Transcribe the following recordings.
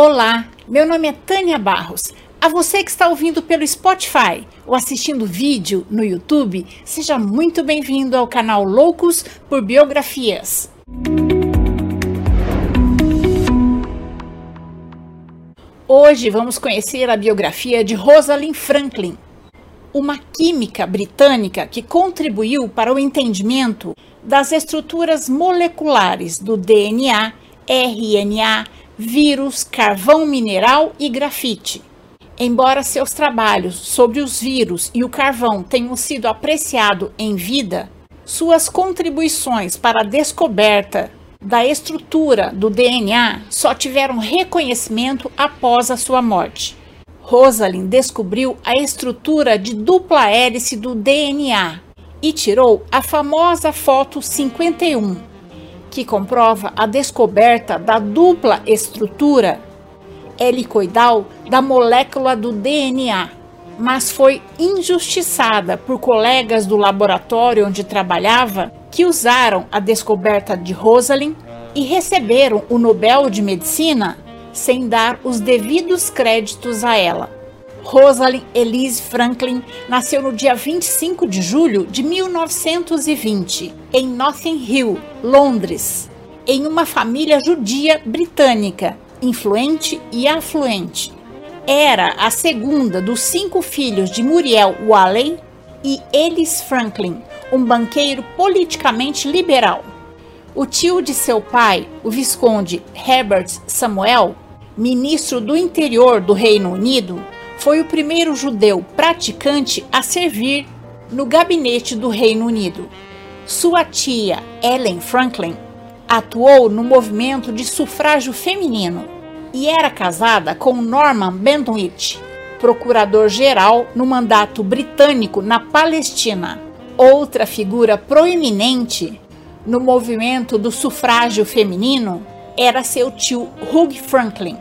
Olá, meu nome é Tânia Barros. A você que está ouvindo pelo Spotify ou assistindo vídeo no YouTube, seja muito bem-vindo ao canal Loucos por Biografias. Hoje vamos conhecer a biografia de Rosalind Franklin, uma química britânica que contribuiu para o entendimento das estruturas moleculares do DNA, RNA, vírus, carvão mineral e grafite. Embora seus trabalhos sobre os vírus e o carvão tenham sido apreciados em vida, suas contribuições para a descoberta da estrutura do DNA só tiveram reconhecimento após a sua morte. Rosalind descobriu a estrutura de dupla hélice do DNA e tirou a famosa foto 51, que comprova a descoberta da dupla estrutura helicoidal da molécula do DNA, mas foi injustiçada por colegas do laboratório onde trabalhava que usaram a descoberta de Rosalind e receberam o Nobel de Medicina sem dar os devidos créditos a ela. Rosalind Elise Franklin nasceu no dia 25 de julho de 1920 em Notting Hill, Londres, em uma família judia britânica, influente e afluente. Era a segunda dos cinco filhos de Muriel Walley e Ellis Franklin, um banqueiro politicamente liberal. O tio de seu pai, o Visconde Herbert Samuel, ministro do interior do Reino Unido, foi o primeiro judeu praticante a servir no gabinete do Reino Unido. Sua tia, Ellen Franklin, atuou no movimento de sufrágio feminino e era casada com Norman Bentonwich, procurador-geral no mandato britânico na Palestina. Outra figura proeminente no movimento do sufrágio feminino era seu tio Hugh Franklin,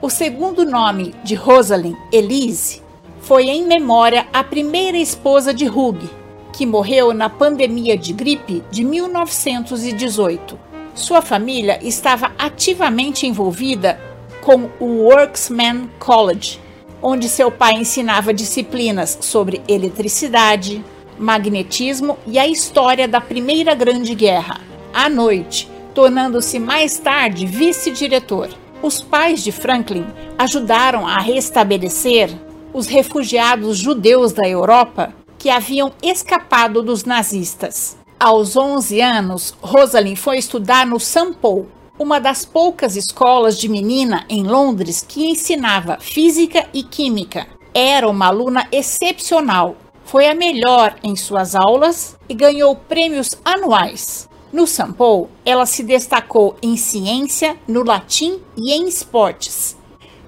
o segundo nome de Rosalind, Elise, foi em memória à primeira esposa de Hugh, que morreu na pandemia de gripe de 1918. Sua família estava ativamente envolvida com o Worksman College, onde seu pai ensinava disciplinas sobre eletricidade, magnetismo e a história da Primeira Grande Guerra, à noite, tornando-se mais tarde vice-diretor. Os pais de Franklin ajudaram a restabelecer os refugiados judeus da Europa que haviam escapado dos nazistas. Aos 11 anos, Rosalind foi estudar no St. Paul, uma das poucas escolas de menina em Londres que ensinava física e química. Era uma aluna excepcional, foi a melhor em suas aulas e ganhou prêmios anuais. No Sampo, ela se destacou em ciência, no latim e em esportes.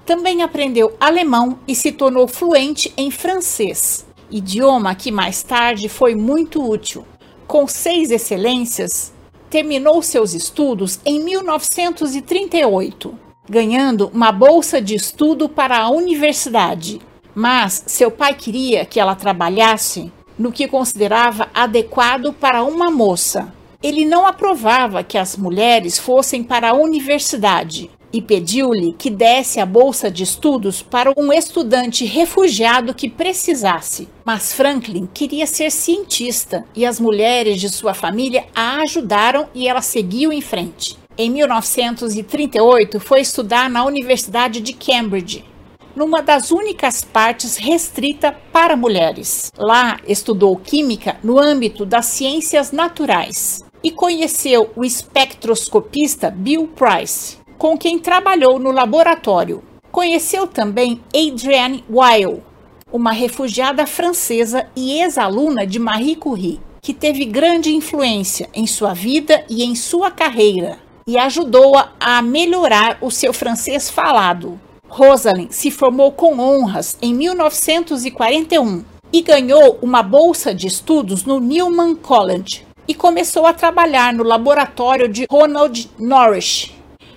Também aprendeu alemão e se tornou fluente em francês, idioma que mais tarde foi muito útil. Com seis excelências, terminou seus estudos em 1938, ganhando uma bolsa de estudo para a universidade. Mas seu pai queria que ela trabalhasse no que considerava adequado para uma moça ele não aprovava que as mulheres fossem para a universidade e pediu-lhe que desse a bolsa de estudos para um estudante refugiado que precisasse. Mas Franklin queria ser cientista e as mulheres de sua família a ajudaram e ela seguiu em frente. Em 1938, foi estudar na Universidade de Cambridge, numa das únicas partes restrita para mulheres. Lá estudou química no âmbito das ciências naturais e conheceu o espectroscopista Bill Price, com quem trabalhou no laboratório. Conheceu também Adrienne Weil, uma refugiada francesa e ex-aluna de Marie Curie, que teve grande influência em sua vida e em sua carreira e ajudou-a a melhorar o seu francês falado. Rosalind se formou com honras em 1941 e ganhou uma bolsa de estudos no Newman College, e começou a trabalhar no laboratório de Ronald Norrish,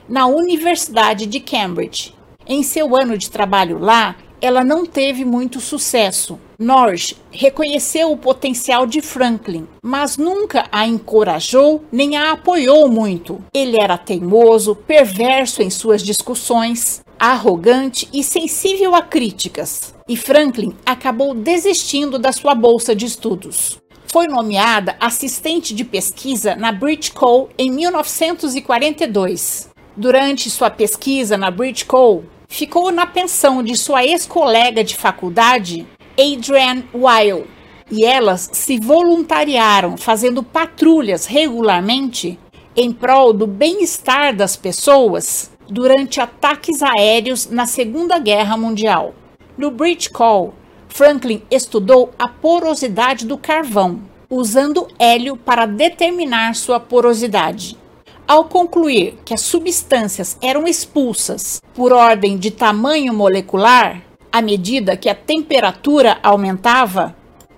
na Universidade de Cambridge. Em seu ano de trabalho lá, ela não teve muito sucesso. Norrish reconheceu o potencial de Franklin, mas nunca a encorajou nem a apoiou muito. Ele era teimoso, perverso em suas discussões, arrogante e sensível a críticas, e Franklin acabou desistindo da sua bolsa de estudos. Foi nomeada assistente de pesquisa na British Co. em 1942. Durante sua pesquisa na British Co., ficou na pensão de sua ex-colega de faculdade, Adrienne Weil, e elas se voluntariaram fazendo patrulhas regularmente em prol do bem-estar das pessoas durante ataques aéreos na Segunda Guerra Mundial. No Bridge Call, Franklin estudou a porosidade do carvão, usando hélio para determinar sua porosidade. Ao concluir que as substâncias eram expulsas por ordem de tamanho molecular, à medida que a temperatura aumentava,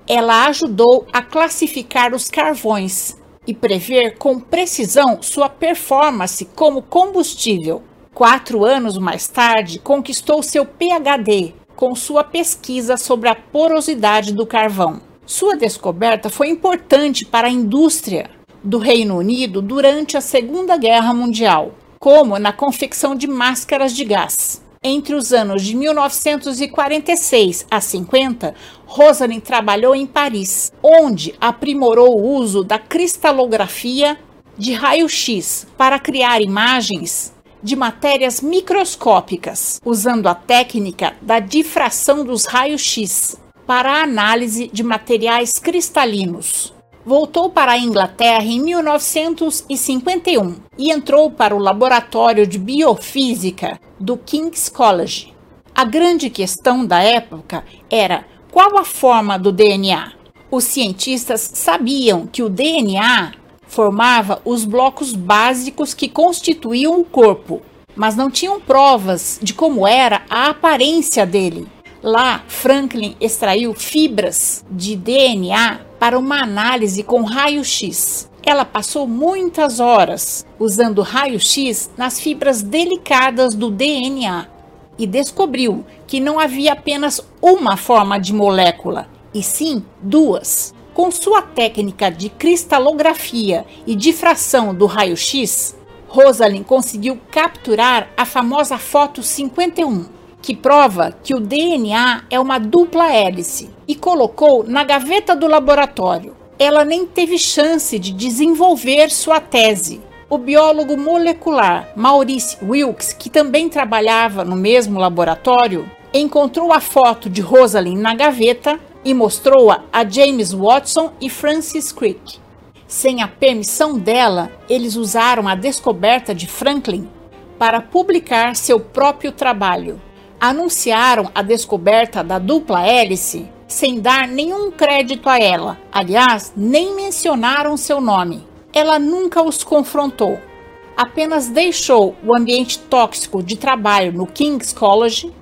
ela ajudou a classificar os carvões e prever com precisão sua performance como combustível. Quatro anos mais tarde, conquistou seu PhD com sua pesquisa sobre a porosidade do carvão. Sua descoberta foi importante para a indústria do Reino Unido durante a Segunda Guerra Mundial, como na confecção de máscaras de gás. Entre os anos de 1946 a 50, Rosalind trabalhou em Paris, onde aprimorou o uso da cristalografia de raio-x para criar imagens de matérias microscópicas, usando a técnica da difração dos raios-x para a análise de materiais cristalinos voltou para a Inglaterra em 1951 e entrou para o laboratório de biofísica do King's College. A grande questão da época era qual a forma do DNA. Os cientistas sabiam que o DNA formava os blocos básicos que constituíam o corpo, mas não tinham provas de como era a aparência dele. Lá, Franklin extraiu fibras de DNA para uma análise com raio-x. Ela passou muitas horas usando raio-x nas fibras delicadas do DNA e descobriu que não havia apenas uma forma de molécula, e sim duas. Com sua técnica de cristalografia e difração do raio-x, Rosalind conseguiu capturar a famosa foto 51, que prova que o DNA é uma dupla hélice, e colocou na gaveta do laboratório. Ela nem teve chance de desenvolver sua tese. O biólogo molecular Maurice Wilkes, que também trabalhava no mesmo laboratório, encontrou a foto de Rosalind na gaveta e mostrou-a a James Watson e Francis Crick. Sem a permissão dela, eles usaram a descoberta de Franklin para publicar seu próprio trabalho anunciaram a descoberta da dupla hélice sem dar nenhum crédito a ela. Aliás, nem mencionaram seu nome. Ela nunca os confrontou. Apenas deixou o ambiente tóxico de trabalho no King's College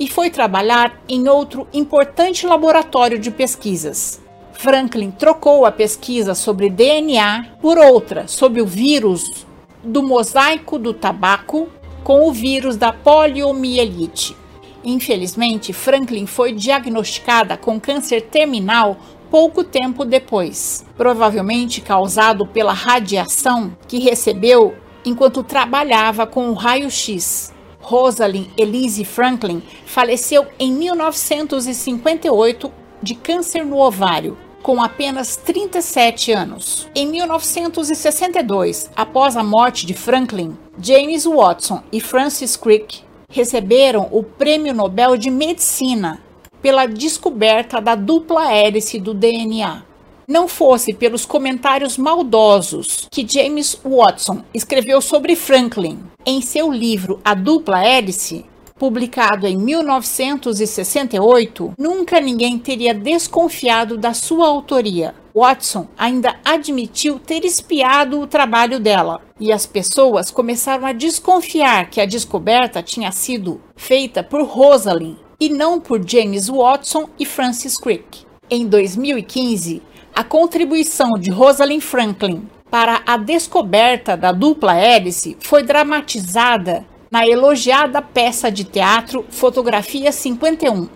e foi trabalhar em outro importante laboratório de pesquisas. Franklin trocou a pesquisa sobre DNA por outra sobre o vírus do mosaico do tabaco com o vírus da poliomielite. Infelizmente, Franklin foi diagnosticada com câncer terminal pouco tempo depois, provavelmente causado pela radiação que recebeu enquanto trabalhava com o raio-x. Rosalind Elise Franklin faleceu em 1958 de câncer no ovário, com apenas 37 anos. Em 1962, após a morte de Franklin, James Watson e Francis Crick receberam o Prêmio Nobel de Medicina pela descoberta da dupla hélice do DNA. Não fosse pelos comentários maldosos que James Watson escreveu sobre Franklin em seu livro A Dupla Hélice, publicado em 1968, nunca ninguém teria desconfiado da sua autoria. Watson ainda admitiu ter espiado o trabalho dela, e as pessoas começaram a desconfiar que a descoberta tinha sido feita por Rosalind e não por James Watson e Francis Crick. Em 2015, a contribuição de Rosalind Franklin para a descoberta da dupla hélice foi dramatizada na elogiada peça de teatro Fotografia 51,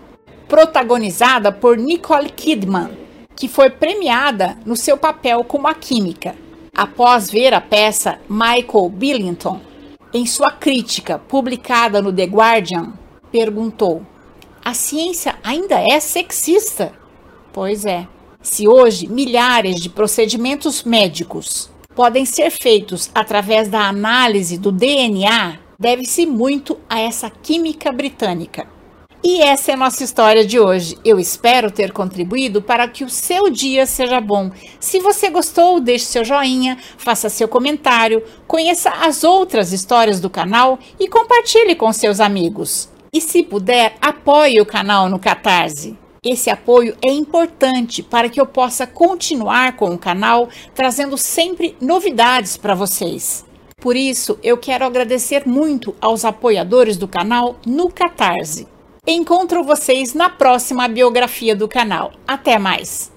protagonizada por Nicole Kidman que foi premiada no seu papel como a química. Após ver a peça, Michael Billington em sua crítica publicada no The Guardian, perguntou: A ciência ainda é sexista? Pois é. Se hoje milhares de procedimentos médicos podem ser feitos através da análise do DNA, deve-se muito a essa química britânica. E essa é a nossa história de hoje. Eu espero ter contribuído para que o seu dia seja bom. Se você gostou, deixe seu joinha, faça seu comentário, conheça as outras histórias do canal e compartilhe com seus amigos. E se puder, apoie o canal no Catarse. Esse apoio é importante para que eu possa continuar com o canal, trazendo sempre novidades para vocês. Por isso, eu quero agradecer muito aos apoiadores do canal no Catarse. Encontro vocês na próxima biografia do canal. Até mais!